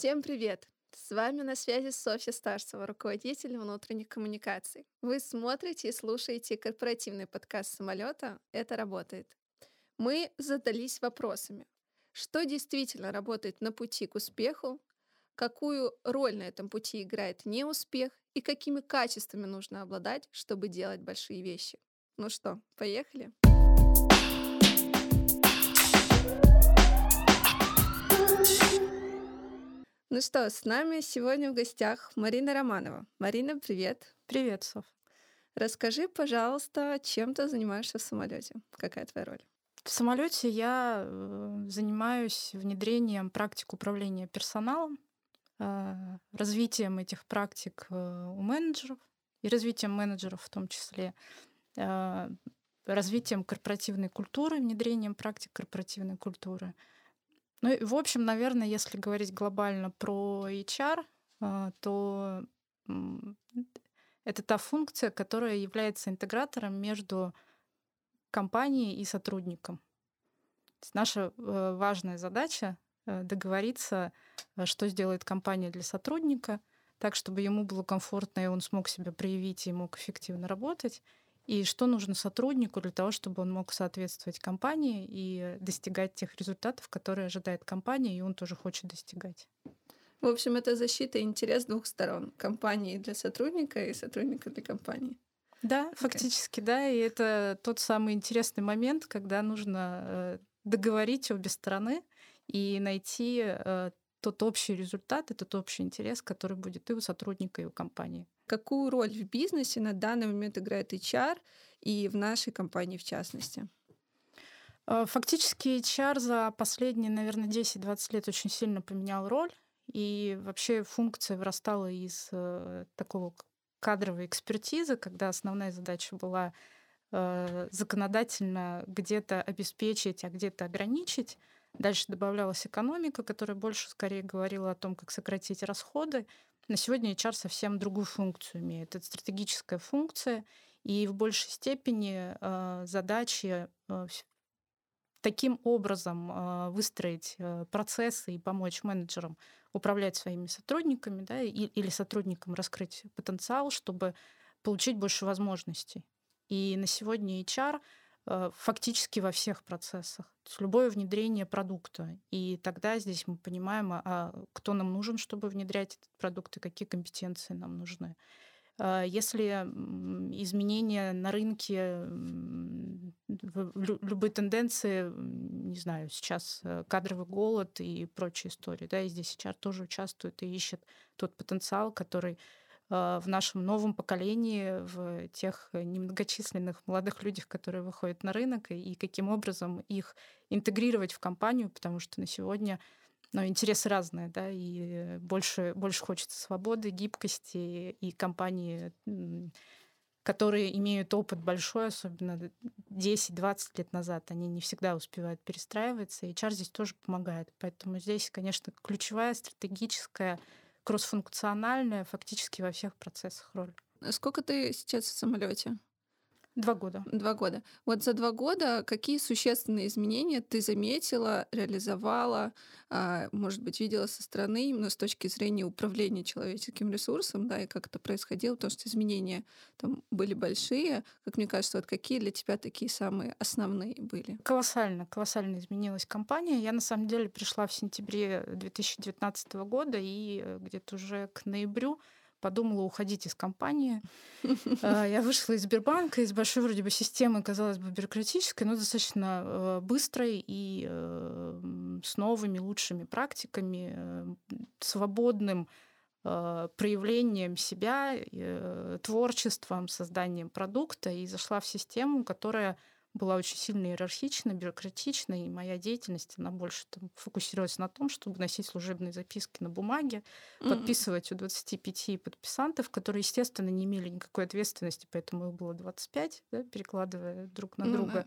Всем привет! С вами на связи Софья Старцева, руководитель внутренних коммуникаций. Вы смотрите и слушаете корпоративный подкаст самолета «Это работает». Мы задались вопросами. Что действительно работает на пути к успеху? Какую роль на этом пути играет неуспех? И какими качествами нужно обладать, чтобы делать большие вещи? Ну что, поехали? Ну что, с нами сегодня в гостях Марина Романова. Марина, привет. Привет, Соф. Расскажи, пожалуйста, чем ты занимаешься в самолете? Какая твоя роль? В самолете я э, занимаюсь внедрением практик управления персоналом, э, развитием этих практик э, у менеджеров и развитием менеджеров в том числе, развитием корпоративной культуры, внедрением практик корпоративной культуры — ну, в общем, наверное, если говорить глобально про HR, а, то это та функция, которая является интегратором между компанией и сотрудником. наша э, важная задача э, договориться, э, что сделает компания для сотрудника, так, чтобы ему было комфортно, и он смог себя проявить и мог эффективно работать и что нужно сотруднику для того, чтобы он мог соответствовать компании и достигать тех результатов, которые ожидает компания, и он тоже хочет достигать. В общем, это защита и интерес двух сторон. Компании для сотрудника и сотрудника для компании. Да, okay. фактически, да. И это тот самый интересный момент, когда нужно э, договорить обе стороны и найти э, тот общий результат и тот общий интерес, который будет и у сотрудника, и у компании. Какую роль в бизнесе на данный момент играет HR и в нашей компании в частности? Э, фактически HR за последние, наверное, 10-20 лет очень сильно поменял роль, и вообще функция вырастала из э, такого кадровой экспертизы, когда основная задача была э, законодательно где-то обеспечить, а где-то ограничить. Дальше добавлялась экономика, которая больше скорее говорила о том, как сократить расходы. На сегодня HR совсем другую функцию имеет. Это стратегическая функция, и в большей степени э, задачи э, таким образом э, выстроить процессы и помочь менеджерам управлять своими сотрудниками да, или сотрудникам раскрыть потенциал, чтобы получить больше возможностей. И на сегодня HR фактически во всех процессах. То есть любое внедрение продукта. И тогда здесь мы понимаем, а, кто нам нужен, чтобы внедрять этот продукт, и какие компетенции нам нужны. А если изменения на рынке, любые тенденции, не знаю, сейчас э, кадровый голод и прочие истории, да, и здесь HR тоже участвует и ищет тот потенциал, который в нашем новом поколении, в тех немногочисленных молодых людях, которые выходят на рынок, и каким образом их интегрировать в компанию, потому что на сегодня ну, интересы разные, да, и больше, больше хочется свободы, гибкости, и компании, которые имеют опыт большой, особенно 10-20 лет назад, они не всегда успевают перестраиваться, и HR здесь тоже помогает. Поэтому здесь, конечно, ключевая стратегическая кроссфункциональная фактически во всех процессах роль. Сколько ты сейчас в самолете? Два года. Два года. Вот за два года какие существенные изменения ты заметила, реализовала, а, может быть, видела со стороны, именно с точки зрения управления человеческим ресурсом, да, и как это происходило, потому что изменения там были большие. Как мне кажется, вот какие для тебя такие самые основные были? Колоссально, колоссально изменилась компания. Я, на самом деле, пришла в сентябре 2019 года, и э, где-то уже к ноябрю подумала уходить из компании. А, я вышла из Сбербанка, из большой вроде бы системы, казалось бы, бюрократической, но достаточно э, быстрой и э, с новыми лучшими практиками, э, свободным проявлением себя, творчеством, созданием продукта и зашла в систему, которая была очень сильно иерархична, бюрократична, и моя деятельность, она больше там, фокусировалась на том, чтобы носить служебные записки на бумаге, mm-hmm. подписывать у 25 подписантов, которые, естественно, не имели никакой ответственности, поэтому их было 25, да, перекладывая друг на mm-hmm. друга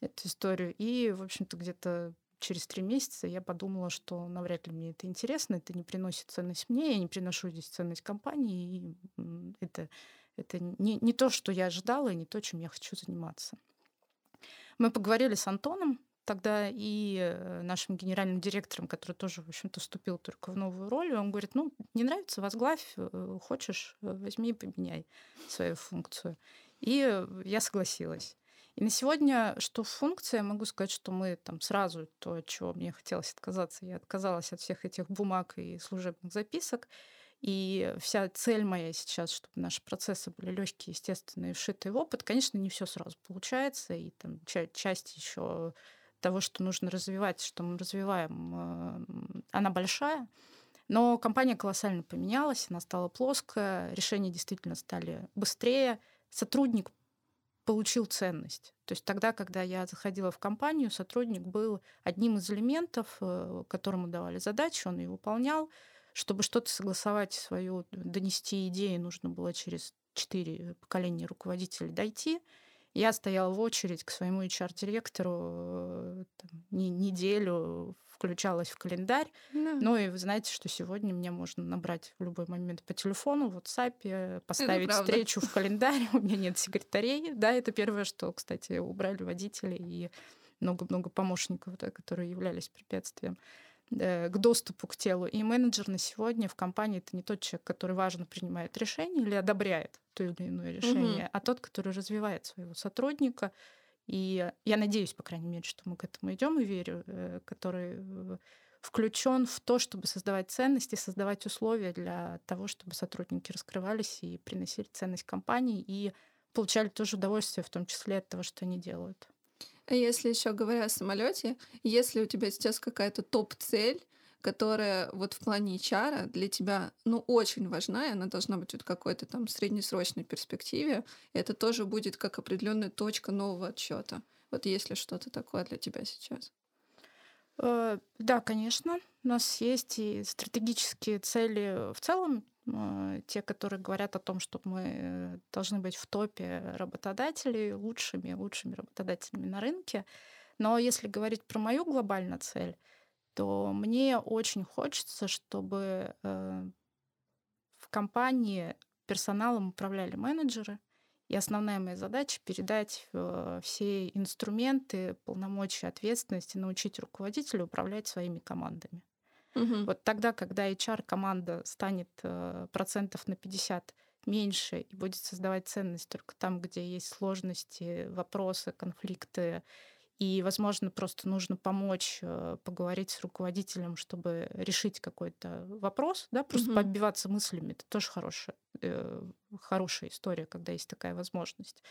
эту историю. И, в общем-то, где-то через три месяца я подумала, что навряд ли мне это интересно, это не приносит ценность мне, я не приношу здесь ценность компании, и это, это не, не то, что я ожидала, и не то, чем я хочу заниматься. Мы поговорили с Антоном, тогда и э, нашим генеральным директором, который тоже, в общем-то, вступил только в новую роль. Он говорит, ну, не нравится, возглавь, э, хочешь, э, возьми и поменяй свою функцию. И я согласилась. И на сегодня, что функция, могу сказать, что мы там сразу то, от чего мне хотелось отказаться, я отказалась от всех этих бумаг и служебных записок. И вся цель моя сейчас, чтобы наши процессы были легкие, естественные, вшитые в опыт, конечно, не все сразу получается, и там часть еще того, что нужно развивать, что мы развиваем, э, она большая. Но компания колоссально поменялась, она стала плоская, решения действительно стали быстрее, сотрудник получил ценность. То есть тогда, когда я заходила в компанию, сотрудник был одним из элементов, э, которому давали задачи, он ее выполнял. Чтобы что-то согласовать свою, донести идеи, нужно было через четыре поколения руководителей дойти. Я стояла в очередь к своему HR-директору э, не, неделю, включалась в календарь. Да. Ну и вы знаете, что сегодня мне можно набрать в любой момент по телефону, в WhatsApp, поставить встречу в календарь. У меня нет секретарей. Да, это первое, что, кстати, убрали водители и много-много помощников, да, которые являлись препятствием. Э, к доступу к телу. И менеджер на сегодня в компании это не тот человек, который важно принимает решение или одобряет то или иное решение, mm-hmm. а тот, который развивает своего сотрудника. И я надеюсь, по крайней мере, что мы к этому идем и верю, э, который э, включен в то, чтобы создавать ценности, создавать условия для того, чтобы сотрудники раскрывались и приносили ценность компании и получали тоже удовольствие, в том числе от того, что они делают. А если еще говоря о самолете, если у тебя сейчас какая-то топ-цель, которая вот в плане HR для тебя, ну, очень важна, и она должна быть вот какой-то там среднесрочной перспективе, это тоже будет как определенная точка нового отчета. Вот если что-то такое для тебя сейчас. Э, да, конечно. У нас есть и стратегические цели в целом те, которые говорят о том, что мы должны быть в топе работодателей, лучшими, лучшими работодателями на рынке. Но если говорить про мою глобальную цель, то мне очень хочется, чтобы э, в компании персоналом управляли менеджеры, и основная моя задача — передать э, все инструменты, полномочия, ответственности, научить руководителя управлять своими командами. Угу. Вот тогда, когда HR-команда станет э, процентов на 50 меньше и будет создавать ценность только там, где есть сложности, вопросы, конфликты, и, возможно, просто нужно помочь э, поговорить с руководителем, чтобы решить какой-то вопрос, да, просто угу. подбиваться мыслями. Это тоже хорошая, э, хорошая история, когда есть такая возможность.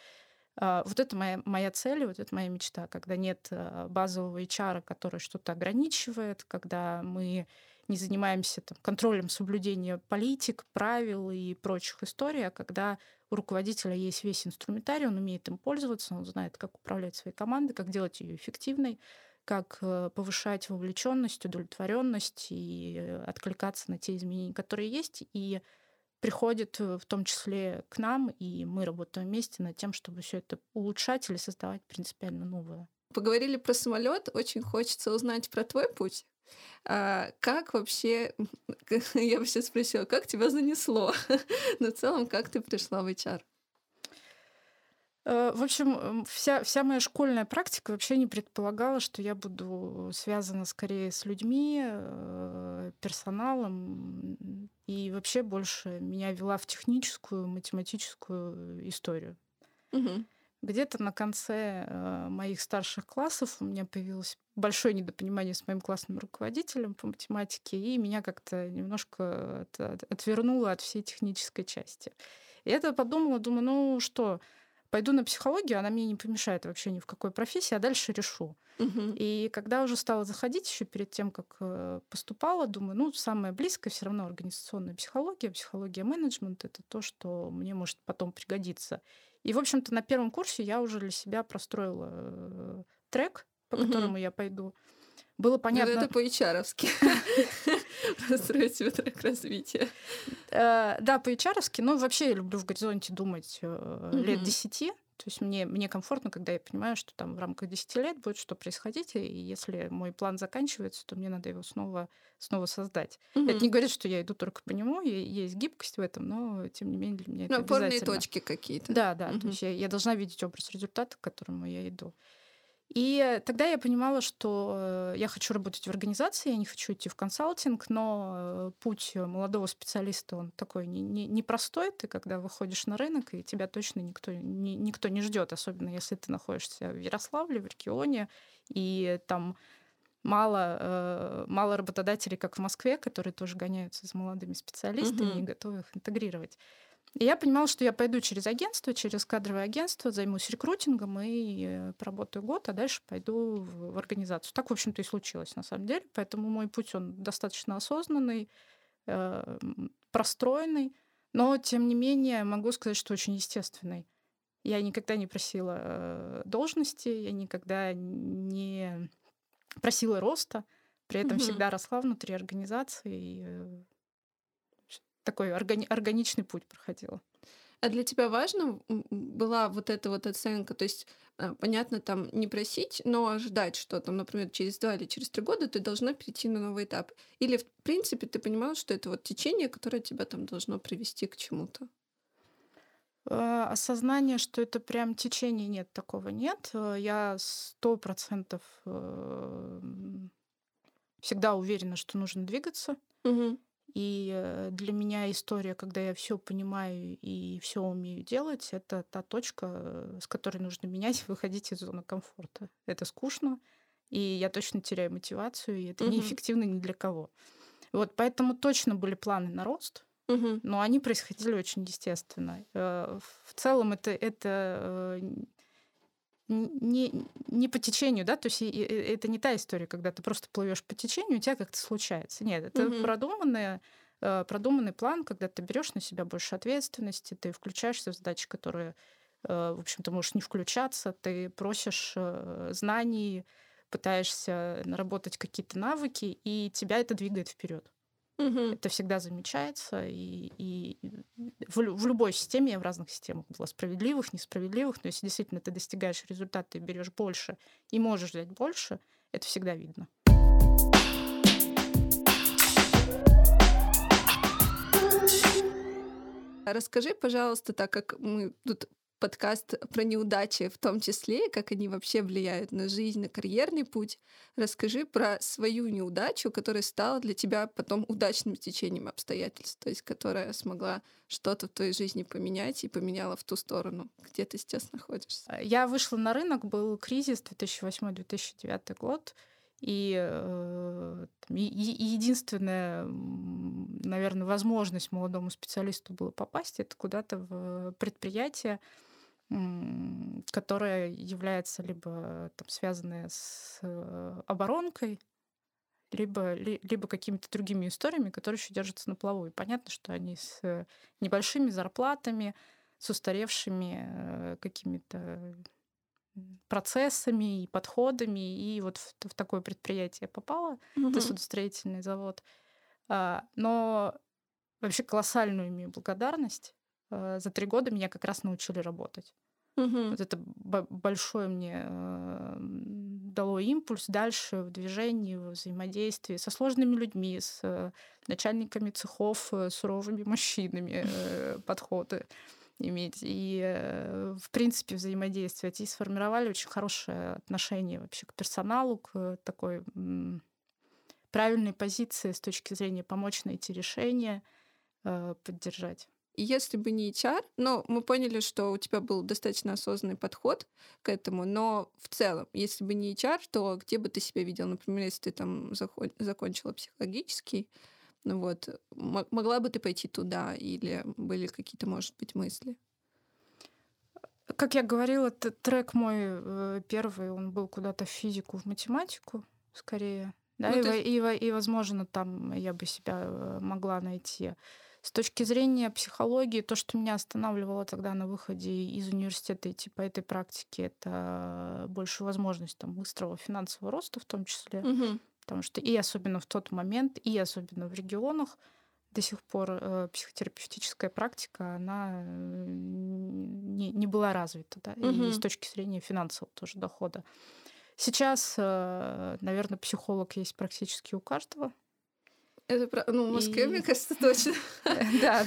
А, вот это моя, моя цель, вот это моя мечта, когда нет а, базового HR, который что-то ограничивает, когда мы не занимаемся там, контролем соблюдения политик, правил и прочих историй, а когда у руководителя есть весь инструментарий, он умеет им пользоваться, он знает, как управлять своей командой, как делать ее эффективной, как э, повышать вовлеченность, удовлетворенность и э, откликаться на те изменения, которые есть, и приходит э, в том числе к нам, и мы работаем вместе над тем, чтобы все это улучшать или создавать принципиально новое. Поговорили про самолет, очень хочется узнать про твой путь. А, как вообще, я бы сейчас спросила, как тебя занесло? Но в целом, как ты пришла в HR? Э, в общем, вся, вся моя школьная практика вообще не предполагала, что я буду связана скорее с людьми, э, персоналом, и вообще больше меня вела в техническую, математическую историю. Угу. Где-то на конце э, моих старших классов у меня появилось большое недопонимание с моим классным руководителем по математике, и меня как-то немножко отвернуло от всей технической части. И я подумала, думаю, ну что, пойду на психологию, она мне не помешает вообще ни в какой профессии, а дальше решу. Угу. И когда уже стала заходить еще перед тем, как э, поступала, думаю, ну, самое близкое все равно организационная психология, психология менеджмента — это то, что мне может потом пригодиться. И, в общем-то, на первом курсе я уже для себя простроила э, трек, по которому угу. я пойду. Было ну, понятно... Ну, это по-ичаровски. Простроить себе трек развития. Э, да, по-ичаровски. Ну, вообще я люблю в горизонте думать э, лет десяти. То есть мне, мне комфортно, когда я понимаю, что там в рамках 10 лет будет что происходить, и если мой план заканчивается, то мне надо его снова, снова создать. Угу. Это не говорит, что я иду только по нему, есть гибкость в этом, но тем не менее для меня ну, это опорные точки какие-то. Да, да. Угу. То есть я, я должна видеть образ результата, к которому я иду. И тогда я понимала, что я хочу работать в организации, я не хочу идти в консалтинг, но путь молодого специалиста, он такой непростой. Не, не ты когда выходишь на рынок, и тебя точно никто, не, никто не ждет, особенно если ты находишься в Ярославле, в регионе, и там мало, мало работодателей, как в Москве, которые тоже гоняются за молодыми специалистами mm-hmm. и готовы их интегрировать. И я понимала, что я пойду через агентство, через кадровое агентство, займусь рекрутингом и э, поработаю год, а дальше пойду в организацию. Так, в общем-то, и случилось на самом деле. Поэтому мой путь, он достаточно осознанный, э, простроенный, но, тем не менее, могу сказать, что очень естественный. Я никогда не просила э, должности, я никогда не просила роста, при этом угу. всегда росла внутри организации и такой органи- органичный путь проходила. А для тебя важно была вот эта вот оценка? То есть, э, понятно, там не просить, но ожидать, что там, например, через два или через три года ты должна перейти на новый этап. Или, в принципе, ты понимала, что это вот течение, которое тебя там должно привести к чему-то? Э, осознание, что это прям течение, нет, такого нет. Э, я сто процентов всегда уверена, что нужно двигаться. Угу. И э, для меня история, когда я все понимаю и все умею делать, это та точка, э, с которой нужно менять, выходить из зоны комфорта. Это скучно, и я точно теряю мотивацию, и это угу. неэффективно ни для кого. Вот поэтому точно были планы на рост, угу. но они происходили очень естественно. Э, в целом это, это не, не по течению, да, то есть это не та история, когда ты просто плывешь по течению, у тебя как-то случается. Нет, это угу. продуманная э, продуманный план, когда ты берешь на себя больше ответственности, ты включаешься в задачи, которые, э, в общем-то, можешь не включаться, ты просишь э, знаний, пытаешься наработать какие-то навыки, и тебя это двигает вперед. Угу. Это всегда замечается. И, и в, в любой системе, я в разных системах была справедливых, несправедливых, но если действительно ты достигаешь результата, ты берешь больше и можешь взять больше, это всегда видно. Расскажи, пожалуйста, так как мы тут подкаст про неудачи в том числе, как они вообще влияют на жизнь, на карьерный путь. Расскажи про свою неудачу, которая стала для тебя потом удачным течением обстоятельств, то есть которая смогла что-то в твоей жизни поменять и поменяла в ту сторону, где ты сейчас находишься. А, я вышла на рынок, был кризис 2008-2009 год, и э, единственная, наверное, возможность молодому специалисту было попасть, это куда-то в предприятие, которая является либо там, связанная с э, оборонкой, либо, ли, либо какими-то другими историями, которые еще держатся на плаву. И понятно, что они с э, небольшими зарплатами, с устаревшими э, какими-то процессами и подходами. И вот в, в такое предприятие попала, угу. это судостроительный завод. А, но вообще колоссальную имею благодарность за три года меня как раз научили работать. Угу. Вот это большое мне э, дало импульс дальше в движении, в взаимодействии со сложными людьми, с э, начальниками цехов, э, суровыми мужчинами э, подходы иметь. И, э, в принципе, взаимодействовать. И сформировали очень хорошее отношение вообще к персоналу, к такой правильной позиции с точки зрения помочь найти решение, э, поддержать если бы не HR, но мы поняли, что у тебя был достаточно осознанный подход к этому, но в целом, если бы не HR, то где бы ты себя видел? Например, если ты там закончила психологический, ну вот, могла бы ты пойти туда или были какие-то, может быть, мысли? Как я говорила, трек мой э, первый, он был куда-то в физику, в математику, скорее. Да, ну, и, есть... и, и, возможно, там я бы себя э, могла найти. С точки зрения психологии, то, что меня останавливало тогда на выходе из университета идти по этой практике, это больше возможность там, быстрого финансового роста в том числе. Угу. Потому что и особенно в тот момент, и особенно в регионах до сих пор э, психотерапевтическая практика, она не, не была развита. Да? Угу. И с точки зрения финансового тоже дохода. Сейчас, э, наверное, психолог есть практически у каждого. Это. Ну, в Москве, и... мне кажется, точно. Да,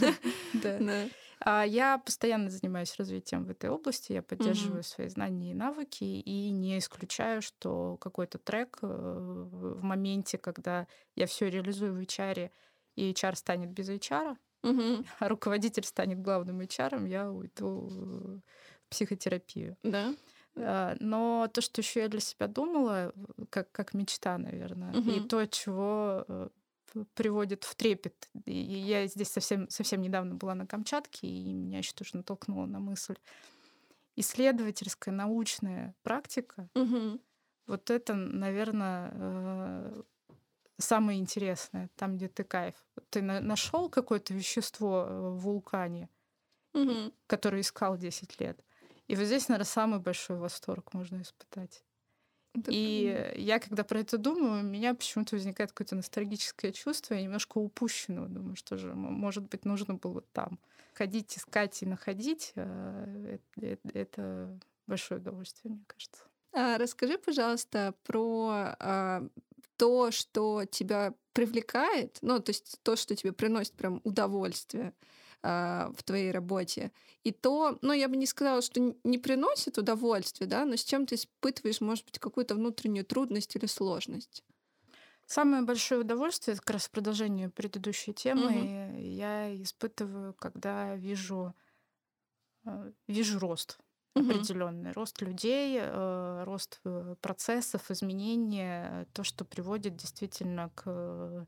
да. А я постоянно занимаюсь развитием в этой области, я поддерживаю свои знания и навыки, и не исключаю, что какой-то трек э, в моменте, когда я все реализую в HR, и HR станет без HR, а руководитель станет главным HR, я уйду в психотерапию. Да. А, но то, что еще я для себя думала, как, как мечта, наверное, угу. и то, чего э, приводит в трепет. И я здесь совсем, совсем недавно была на Камчатке, и меня еще тоже натолкнуло на мысль. Исследовательская, научная практика, угу. вот это, наверное, э, самое интересное, там, где ты кайф. Ты нашел какое-то вещество э, в вулкане, угу. которое искал 10 лет. И вот здесь, наверное, самый большой восторг можно испытать. Это и я, когда про это думаю, у меня почему-то возникает какое-то ностальгическое чувство, я немножко упущенного. Думаю, что же, может быть, нужно было там ходить, искать и находить. А, это, это большое удовольствие, мне кажется. А, расскажи, пожалуйста, про а, то, что тебя привлекает, ну, то есть то, что тебе приносит прям удовольствие а, в твоей работе. И то, ну, я бы не сказала, что не приносит удовольствие, да, но с чем ты испытываешь, может быть, какую-то внутреннюю трудность или сложность. Самое большое удовольствие, как раз продолжение предыдущей темы, угу. я испытываю, когда вижу, э, вижу рост определенный, рост людей, э, рост э, процессов, изменения, то, что приводит действительно к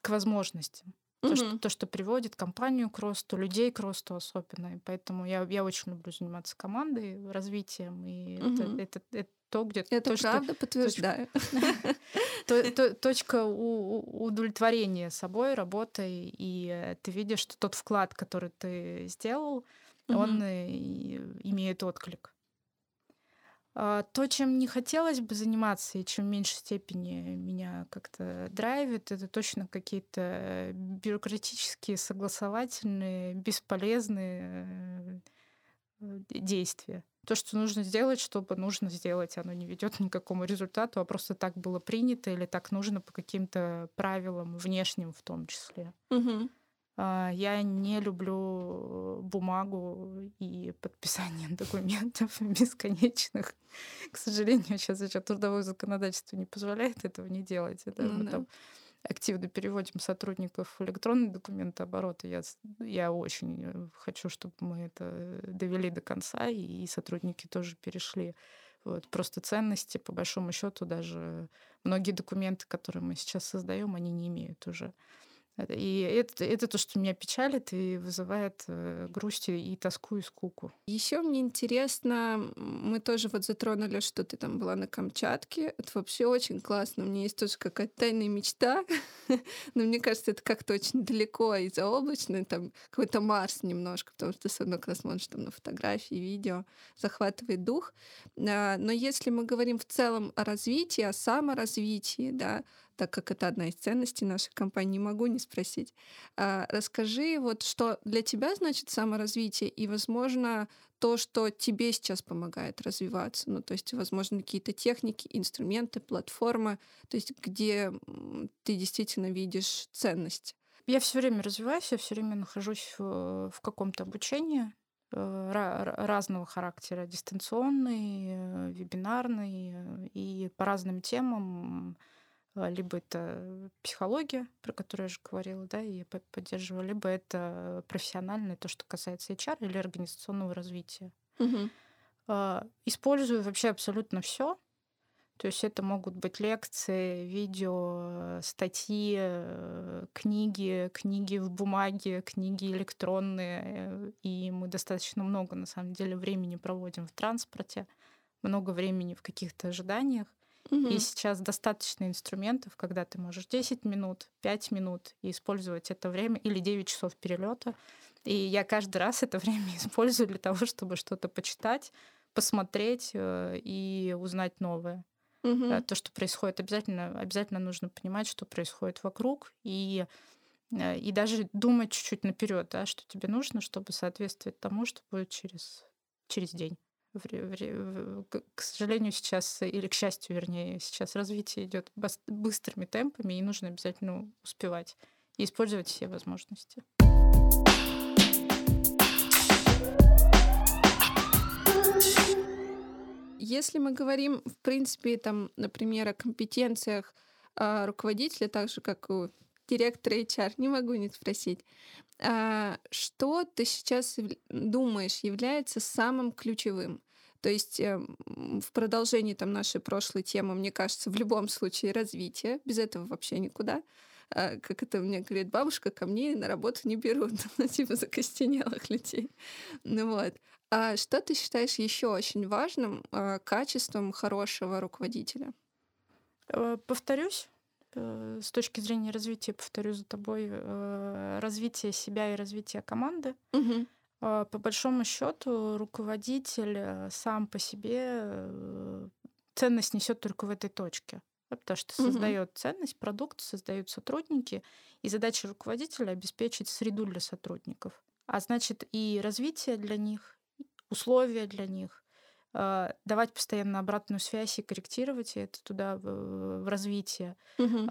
к возможностям. То, что, то, что приводит компанию к росту, людей к росту особенно. И поэтому я, я очень люблю заниматься командой, развитием. И угу. это, это, это то, где... Это точка, правда, подтверждаю. Точка удовлетворения собой, работой. И ты видишь, что тот вклад, который ты сделал, он имеет отклик. А, то, чем не хотелось бы заниматься и чем в меньшей степени меня как-то драйвит, это точно какие-то бюрократические, согласовательные, бесполезные э, действия. То, что нужно сделать, чтобы нужно сделать, оно не ведет ни к какому результату, а просто так было принято или так нужно по каким-то правилам, внешним в том числе. Угу. А, я не люблю бумагу и подписание документов бесконечных. К сожалению, сейчас еще трудовое законодательство не позволяет этого не делать. Это ну, мы да. там активно переводим сотрудников в электронный документооборот. Я, я очень э, хочу, чтобы мы это довели до конца, и сотрудники тоже перешли. Вот. Просто ценности, по большому счету, даже многие документы, которые мы сейчас создаем, они не имеют уже и это, это то, что меня печалит и вызывает э, грусть и тоску и скуку. Еще мне интересно, мы тоже вот затронули, что ты там была на Камчатке. Это вообще очень классно. У меня есть тоже какая-то тайная мечта, но мне кажется, это как-то очень далеко и заоблачно, там какой-то Марс немножко, потому что все равно, когда смотришь там на фотографии, видео, захватывает дух. А, но если мы говорим в целом о развитии, о саморазвитии, да, так как это одна из ценностей нашей компании, могу не спросить. А, расскажи, вот что для тебя значит саморазвитие и, возможно, то, что тебе сейчас помогает развиваться. Ну, то есть, возможно, какие-то техники, инструменты, платформы, то есть, где ты действительно видишь ценность. Я все время развиваюсь, я все время нахожусь в, каком-то обучении э, разного характера, дистанционный, э, вебинарный э, и по разным темам либо это психология, про которую я же говорила, да, и я поддерживаю, либо это профессиональное, то, что касается HR или организационного развития. Угу. Использую вообще абсолютно все. То есть это могут быть лекции, видео, статьи, э, книги, книги в бумаге, книги электронные. И мы достаточно много, на самом деле, времени проводим в транспорте, много времени в каких-то ожиданиях. Угу. И сейчас достаточно инструментов, когда ты можешь 10 минут, 5 минут и использовать это время или 9 часов перелета. И я каждый раз это время использую для того, чтобы что-то почитать, посмотреть э, и узнать новое. Угу. То, что происходит, обязательно, обязательно нужно понимать, что происходит вокруг, и, э, и даже думать чуть-чуть наперед, да, что тебе нужно, чтобы соответствовать тому, что будет через, через день к сожалению, сейчас, или к счастью, вернее, сейчас развитие идет быстрыми темпами, и нужно обязательно успевать. и использовать все возможности. Если мы говорим, в принципе, там, например, о компетенциях э, руководителя, так же, как у директора HR, не могу не спросить, э, что ты сейчас думаешь является самым ключевым? То есть э, в продолжении там нашей прошлой темы, мне кажется, в любом случае развитие, без этого вообще никуда. А, как это мне говорит бабушка, ко мне на работу не берут, ну, типа закостенелых людей. Ну вот. А что ты считаешь еще очень важным а, качеством хорошего руководителя? Э, повторюсь, с точки зрения развития, повторю за тобой, э, развитие себя и развитие команды. Угу. По большому счету, руководитель сам по себе ценность несет только в этой точке. Потому что создает ценность, продукт, создают сотрудники, и задача руководителя обеспечить среду для сотрудников. А значит, и развитие для них, условия для них, давать постоянно обратную связь и корректировать это туда в, в развитие, угу.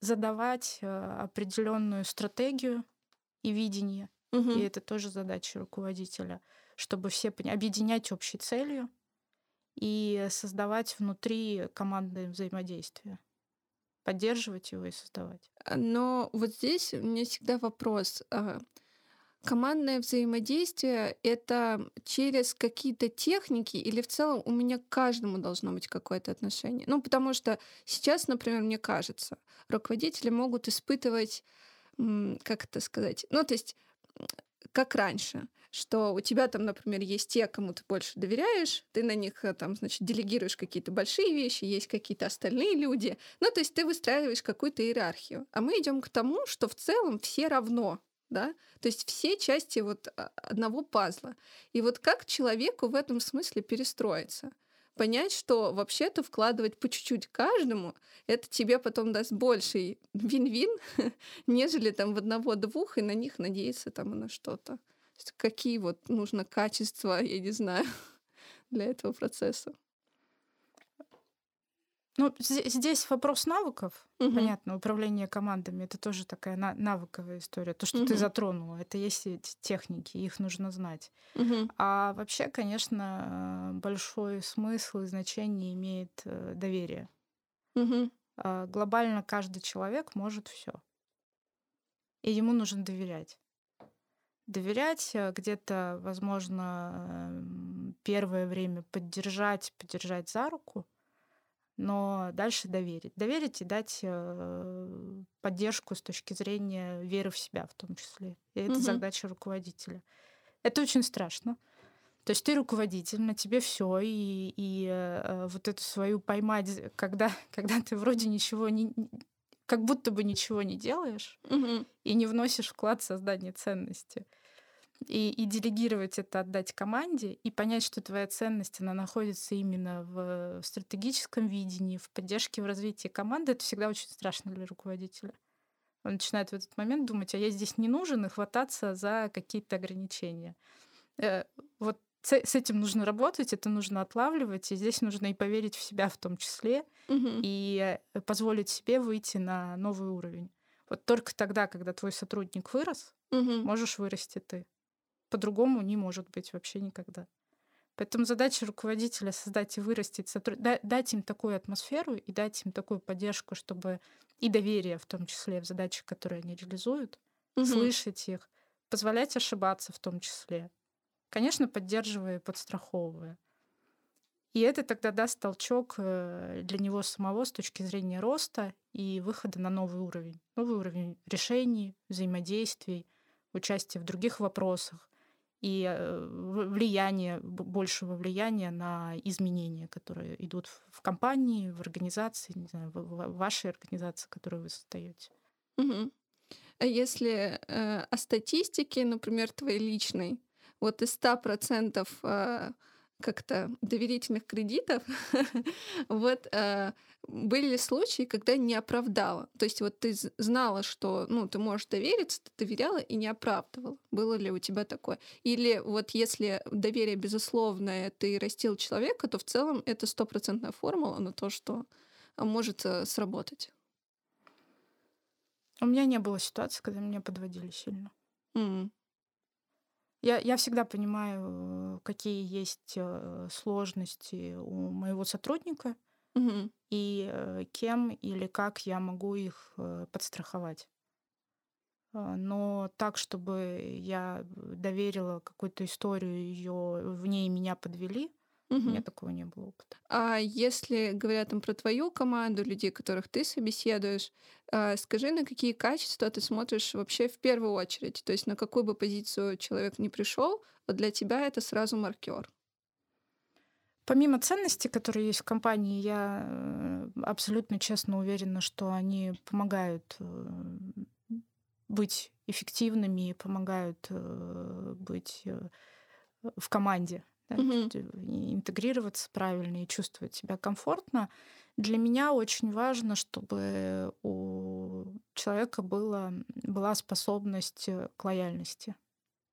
задавать а, определенную стратегию и видение. Угу. И это тоже задача руководителя, чтобы все объединять общей целью и создавать внутри командное взаимодействие поддерживать его и создавать. Но вот здесь у меня всегда вопрос. Командное взаимодействие — это через какие-то техники или в целом у меня к каждому должно быть какое-то отношение? Ну, потому что сейчас, например, мне кажется, руководители могут испытывать, как это сказать, ну, то есть как раньше, что у тебя там, например, есть те, кому ты больше доверяешь, ты на них э, там, значит, делегируешь какие-то большие вещи, есть какие-то остальные люди. Ну, то есть ты выстраиваешь какую-то иерархию. А мы идем к тому, что в целом все равно да, то есть все части вот а, одного пазла. И вот как человеку в этом смысле перестроиться? Понять, что вообще-то вкладывать по чуть-чуть каждому, это тебе потом даст больший вин-вин, нежели там в одного-двух и на них надеяться там на что-то. Какие вот нужно качества, я не знаю, для этого процесса? Ну, здесь вопрос навыков. Угу. Понятно, управление командами это тоже такая навыковая история. То, что угу. ты затронула, это есть техники, их нужно знать. Угу. А вообще, конечно, большой смысл и значение имеет э, доверие. Угу. Глобально каждый человек может все. И ему нужно доверять. Доверять э, где-то, возможно, эм, первое время поддержать, поддержать за руку, но дальше доверить. Доверить и дать э, поддержку с точки зрения веры в себя в том числе. И это угу. задача руководителя. Это очень страшно. То есть ты руководитель, на тебе все, и, и э, вот эту свою поймать, когда, когда ты вроде ничего не, как будто бы ничего не делаешь угу. и не вносишь вклад в создание ценности и, и делегировать это, отдать команде, и понять, что твоя ценность, она находится именно в стратегическом видении, в поддержке, в развитии команды, это всегда очень страшно для руководителя. Он начинает в этот момент думать, а я здесь не нужен, и хвататься за какие-то ограничения. Э, вот с этим нужно работать, это нужно отлавливать, и здесь нужно и поверить в себя в том числе, угу. и э, позволить себе выйти на новый уровень. Вот только тогда, когда твой сотрудник вырос, угу. можешь вырасти ты. По-другому не может быть вообще никогда. Поэтому задача руководителя создать и вырастить сотруд... дать им такую атмосферу и дать им такую поддержку, чтобы и доверие, в том числе в задачах, которые они реализуют, угу. слышать их, позволять ошибаться в том числе. Конечно, поддерживая и подстраховывая. И это тогда даст толчок э, для него самого с точки зрения роста и выхода на новый уровень. Новый уровень решений, взаимодействий, участия в других вопросах и э, влияние, большего влияния на изменения, которые идут в компании, в организации, не знаю, в вашей организации, которую вы создаете. Угу. А если э, о статистике, например, твоей личной, вот из 100% э, как-то доверительных кредитов, вот э, были случаи, когда не оправдала. То есть вот ты знала, что ну, ты можешь довериться, ты доверяла и не оправдывала. Было ли у тебя такое? Или вот если доверие безусловное, ты растил человека, то в целом это стопроцентная формула на то, что может э, сработать. У меня не было ситуации, когда меня подводили сильно. М. Я, я всегда понимаю, какие есть э, сложности у моего сотрудника Мгм. и э, кем или как я могу их э, подстраховать. Но так, чтобы я доверила какую-то историю, ее в ней меня подвели, у меня такого не было опыта. А если говорят там про твою команду, людей, которых ты собеседуешь, а, скажи, на какие качества ты смотришь вообще в первую очередь? То есть на какую бы позицию человек не пришел, вот для тебя это сразу маркер. Помимо ценностей, которые есть в компании, я э, абсолютно честно уверена, что они помогают э, быть эффективными помогают э, быть в команде, да, и интегрироваться правильно и чувствовать себя комфортно. Для меня очень важно, чтобы у человека было, была способность э, к лояльности.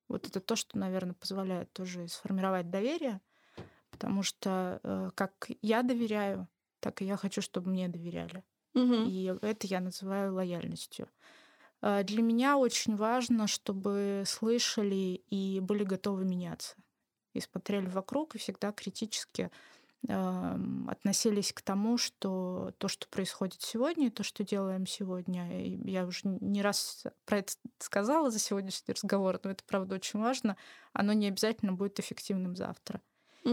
Вот это то, что, наверное, позволяет тоже сформировать доверие, потому что э, как я доверяю, так и я хочу, чтобы мне доверяли. Мгм. И это я называю лояльностью. Э, Для меня очень важно, чтобы слышали и были готовы меняться. И смотрели вокруг, и всегда критически эм, относились к тому, что то, что происходит сегодня, и то, что делаем сегодня, и я уже не раз про это сказала за сегодняшний разговор, но это правда очень важно, оно не обязательно будет эффективным завтра.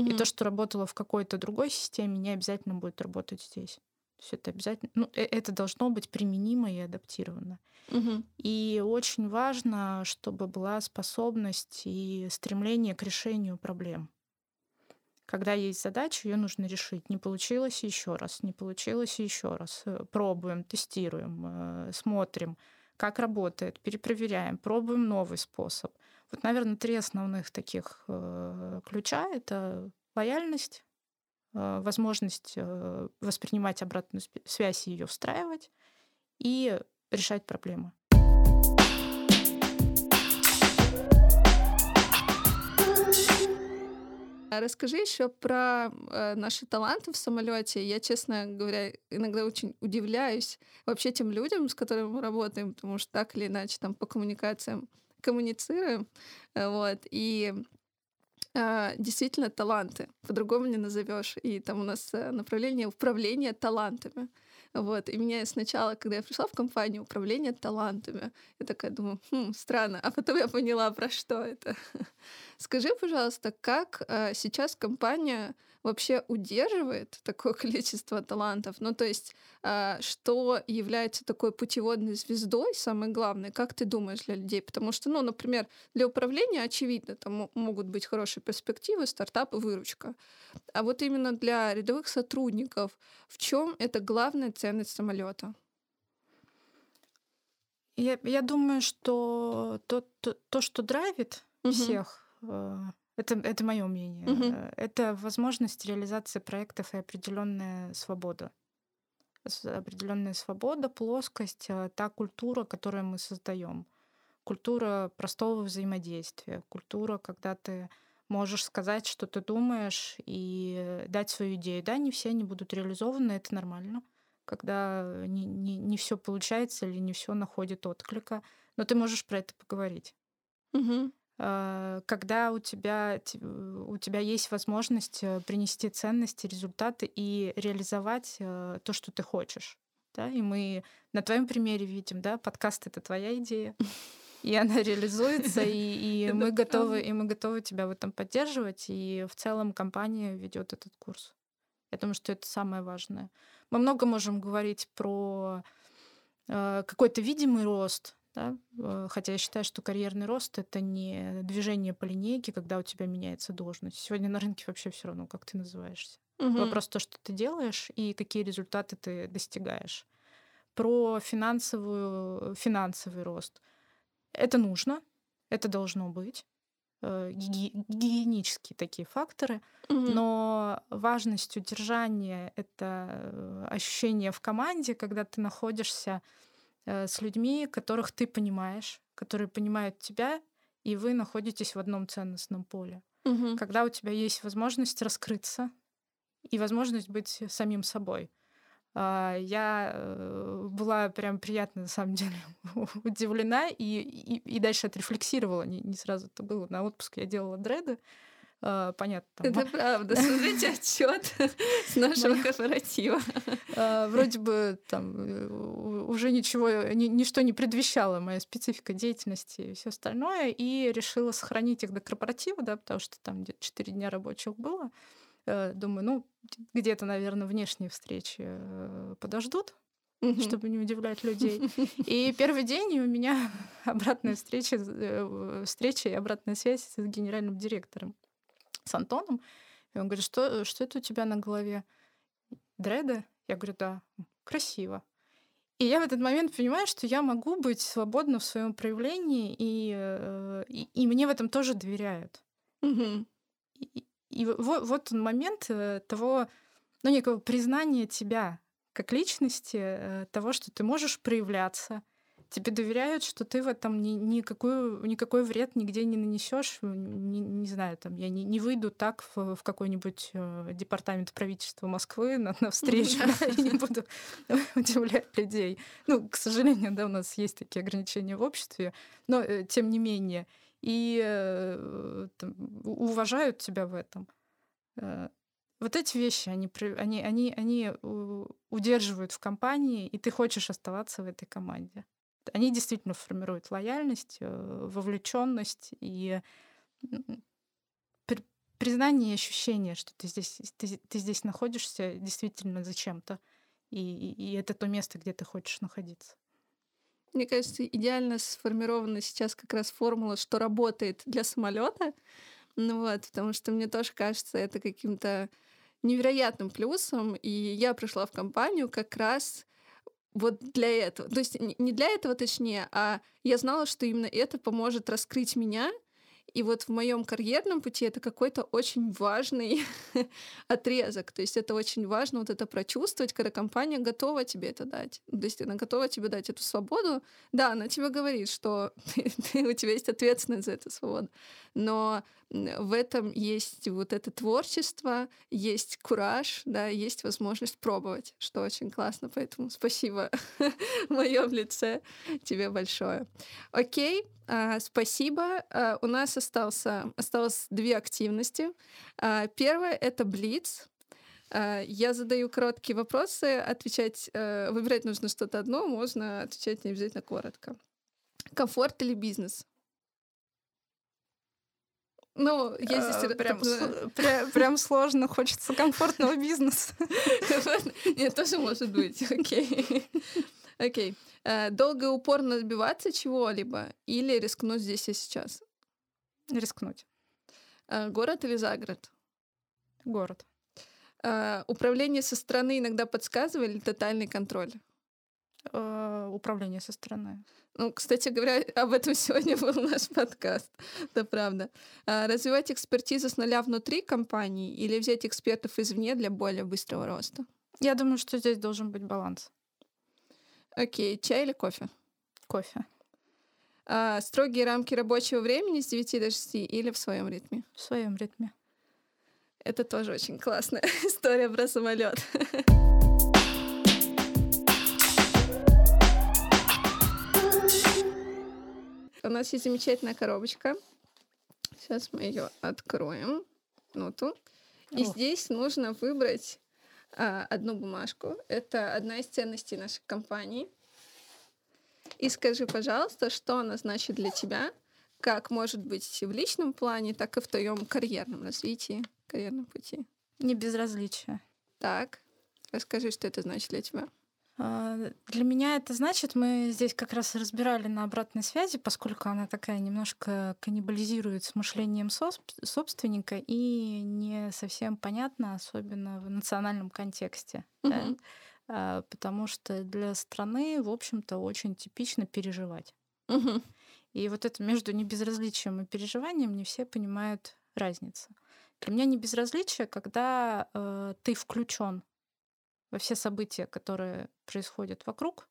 И Мгм. то, что работало в какой-то другой системе, не обязательно будет работать здесь. То есть это обязательно, ну, э- это должно быть применимо и адаптировано. Мгм. И очень важно, чтобы была способность и стремление к решению проблем. Когда есть задача, ее нужно решить. Не получилось еще раз, не получилось еще раз. Э, Пробуем, тестируем, э, смотрим, как работает, перепроверяем, пробуем новый способ. Вот, наверное, три основных таких ключа — это лояльность, возможность э, воспринимать обратную связь и ее встраивать, и решать проблемы. А Расскажи еще про э, наши таланты в самолете. Я, честно говоря, иногда очень удивляюсь вообще тем людям, с которыми мы работаем, потому что так или иначе там по коммуникациям коммуницируем. Э, Вот. И действительно таланты. По-другому не назовешь. И там у нас э, направление управления талантами. Вот. И меня сначала, когда я пришла в компанию управление талантами, я такая думаю, хм, странно. А потом я поняла, про что это. Скажи, пожалуйста, как э, сейчас компания вообще удерживает такое количество талантов? Ну, то есть, а, что является такой путеводной звездой, самое главное, как ты думаешь для людей? Потому что, ну, например, для управления очевидно, там мо- могут быть хорошие перспективы, стартапы, выручка. А вот именно для рядовых сотрудников, в чем это главная ценность самолета? Я, я думаю, что то, то, то, что драйвит Мгм. всех, э, это, это мое мнение, э, это возможность реализации проектов и определенная свобода. Определенная свобода, плоскость, э, та культура, которую мы создаем. Культура простого взаимодействия, культура, когда ты можешь сказать, что ты думаешь, и дать свою идею. Да, не все они будут реализованы, это нормально когда не, не, не все получается или не все находит отклика, но ты можешь про это поговорить. Мгм. А, Когда у тебя, у тебя есть возможность э, принести ценности, результаты и реализовать э, то, что ты хочешь. Да? И мы на твоем примере видим, да, подкаст это твоя идея, и она реализуется, и, и мы готовы, и мы готовы тебя в этом поддерживать, и в целом компания ведет этот курс. Я думаю, что это самое важное. Мы много можем говорить про э, какой-то видимый рост, да? э, хотя я считаю, что карьерный рост это не движение по линейке, когда у тебя меняется должность. Сегодня на рынке вообще все равно, как ты называешься. Мгм. Вопрос то, что ты делаешь и какие результаты ты достигаешь. Про финансовую, финансовый рост. Это нужно, это должно быть. э, гиги- Гигиенические такие факторы. Мгм. Но важность удержания — это э, ощущение в команде, когда ты находишься с людьми, которых ты понимаешь, которые понимают тебя, и вы находитесь в одном ценностном поле. Мгм. Когда у тебя есть возможность раскрыться и возможность быть самим собой. А, я э, была прям приятно, на самом деле, удивлена и, и, и дальше отрефлексировала. Не, не сразу это было. На отпуск я делала дреды. Uh, понятно. Там... Это правда. Смотрите отчет с нашего корпоратива. Uh, вроде бы там э, уже ничего, ни, ничто не предвещало моя специфика деятельности и все остальное. И решила сохранить их до корпоратива, да, потому что там где-то 4 дня рабочих было. Думаю, ну, где-то, наверное, внешние встречи э, подождут, mm-hmm. чтобы не удивлять людей. И первый день у меня обратная встреча, э, встреча и обратная связь с генеральным директором с Антоном. И он говорит, что, что это у тебя на голове? Дреды? Я говорю, да, красиво. И я в этот момент понимаю, что я могу быть свободна в своем проявлении, и, э, и, и мне в этом тоже доверяют. Угу. И, и вот, вот он момент э, того, ну, некого признания тебя как личности, э, того, что ты можешь проявляться, тебе доверяют, что ты в этом ни, никакой, никакой вред нигде не нанесешь. Не, не знаю, там я не, не выйду так в, в какой-нибудь э, департамент правительства Москвы на, на встречу и не буду удивлять людей. Ну, к сожалению, да, у нас есть такие ограничения в обществе, но э, тем не менее. И э, там, уважают тебя в этом. Вот эти вещи, они, они, они, они удерживают в компании, и ты хочешь оставаться в этой команде они действительно формируют лояльность, э, вовлеченность и признание и ощущение, что ты здесь, ты, ты здесь находишься действительно зачем-то. И, и это то место, где ты хочешь находиться. Мне кажется, идеально сформирована сейчас как раз формула, что работает для самолета. Ну вот, потому что мне тоже кажется это каким-то невероятным плюсом. И я пришла в компанию как раз вот для этого. То есть не для этого, точнее, а я знала, что именно это поможет раскрыть меня. И вот в моем карьерном пути это какой-то очень важный отрезок. То есть это очень важно вот это прочувствовать, когда компания готова тебе это дать. То есть она готова тебе дать эту свободу. Да, она тебе говорит, что у тебя есть ответственность за эту свободу. Но в этом есть вот это творчество, есть кураж, да, есть возможность пробовать, что очень классно. Поэтому спасибо в моем лице тебе большое. Окей, а, спасибо. А, у нас остался, осталось две активности. А, первая — это Блиц. Я задаю короткие вопросы, отвечать, э, выбирать нужно что-то одно, можно отвечать не обязательно коротко. Комфорт или бизнес? Ну, я здесь... Прям, прям, прям сложно, хочется комфортного бизнеса. Нет, тоже может быть, окей. Окей. Э, долго и упорно добиваться чего-либо или рискнуть здесь и сейчас? Рискнуть. Э, город или загород? Город. Э, управление со стороны иногда подсказывали тотальный контроль? Управление со стороны. Ну, кстати говоря, об этом сегодня был наш подкаст. Это правда. А, развивать экспертизу с нуля внутри компании или взять экспертов извне для более быстрого роста? Я думаю, что здесь должен быть баланс. Окей, чай или кофе? Кофе. А, строгие рамки рабочего времени с 9 до 6 или в своем ритме? В своем ритме. Это тоже очень классная история про самолет. У нас есть замечательная коробочка. Сейчас мы ее откроем. Ноту. И О. здесь нужно выбрать а, одну бумажку. Это одна из ценностей нашей компании. И скажи, пожалуйста, что она значит для тебя, как может быть в личном плане, так и в твоем карьерном развитии, карьерном пути. Не безразличие. Так, расскажи, что это значит для тебя. А, для меня это значит, мы здесь как раз разбирали на обратной связи, поскольку она такая немножко каннибализирует с мышлением собственника и не совсем понятна, особенно в национальном контексте. Uh-huh. Да? Потому что для страны, в общем-то, очень типично переживать. Uh-huh. И вот это между небезразличием и переживанием не все понимают разницу. Для меня небезразличие, когда э, ты включен во все события, которые происходят вокруг,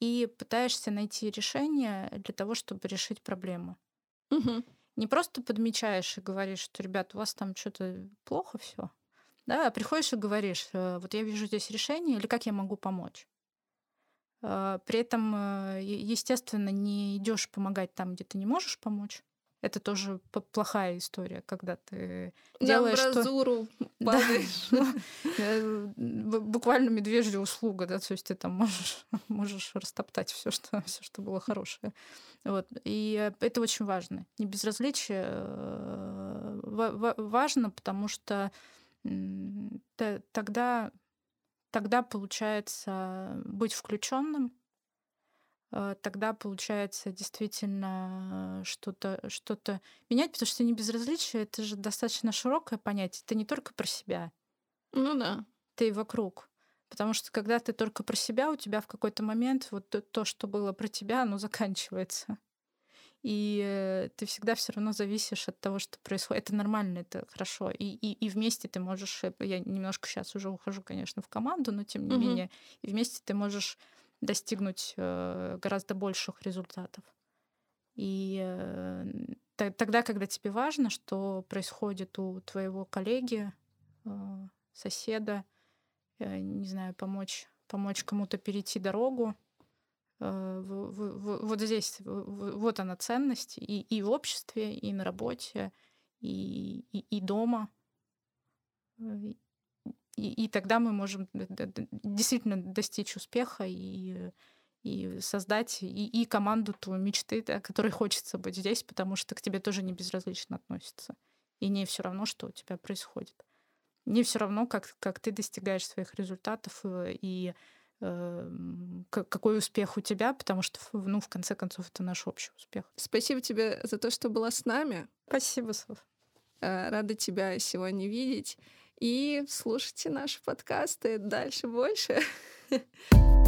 и пытаешься найти решение для того, чтобы решить проблему. Угу. Не просто подмечаешь и говоришь, что, ребят, у вас там что-то плохо все, Да, а приходишь и говоришь, э, вот я вижу здесь решение, или как я могу помочь. Э, при этом, э, естественно, не идешь помогать там, где ты не можешь помочь. Это тоже плохая история, когда ты На делаешь амбразуру падаешь. Ну, буквально медвежья услуга, да, то есть ты там можешь, можешь растоптать все, что, все, что было хорошее. Вот. И это очень важно. Не безразличие важно, потому что тогда, тогда получается быть включенным, э, тогда получается действительно что-то что менять, потому что не безразличие это же достаточно широкое понятие. Это не только про себя. Ну да. Ты и вокруг. Потому что когда ты только про себя, у тебя в какой-то момент вот то, что было про тебя, оно заканчивается и э, ты всегда все равно зависишь от того, что происходит. Это нормально, это хорошо. И, и, и вместе ты можешь, э, я немножко сейчас уже ухожу, конечно, в команду, но тем не угу. менее, и вместе ты можешь достигнуть э, гораздо больших результатов. И э, тогда, когда тебе важно, что происходит у твоего коллеги, э, соседа, не знаю, помочь, помочь кому-то перейти дорогу, вот здесь, вот она ценность и, и в обществе, и на работе, и, и, и дома. Э, и, и тогда мы можем действительно достичь успеха и, и создать и, и команду ту мечты, да, которой хочется быть здесь, потому что к тебе тоже не безразлично относятся. И не все равно, что у тебя происходит. Не все равно, как, как ты достигаешь своих результатов э, и, Эм, какой успех у тебя, потому что, ну, в конце концов, это наш общий успех. Спасибо тебе за то, что была с нами. Спасибо, Соф. Э, рада тебя сегодня видеть. И слушайте наши подкасты дальше больше.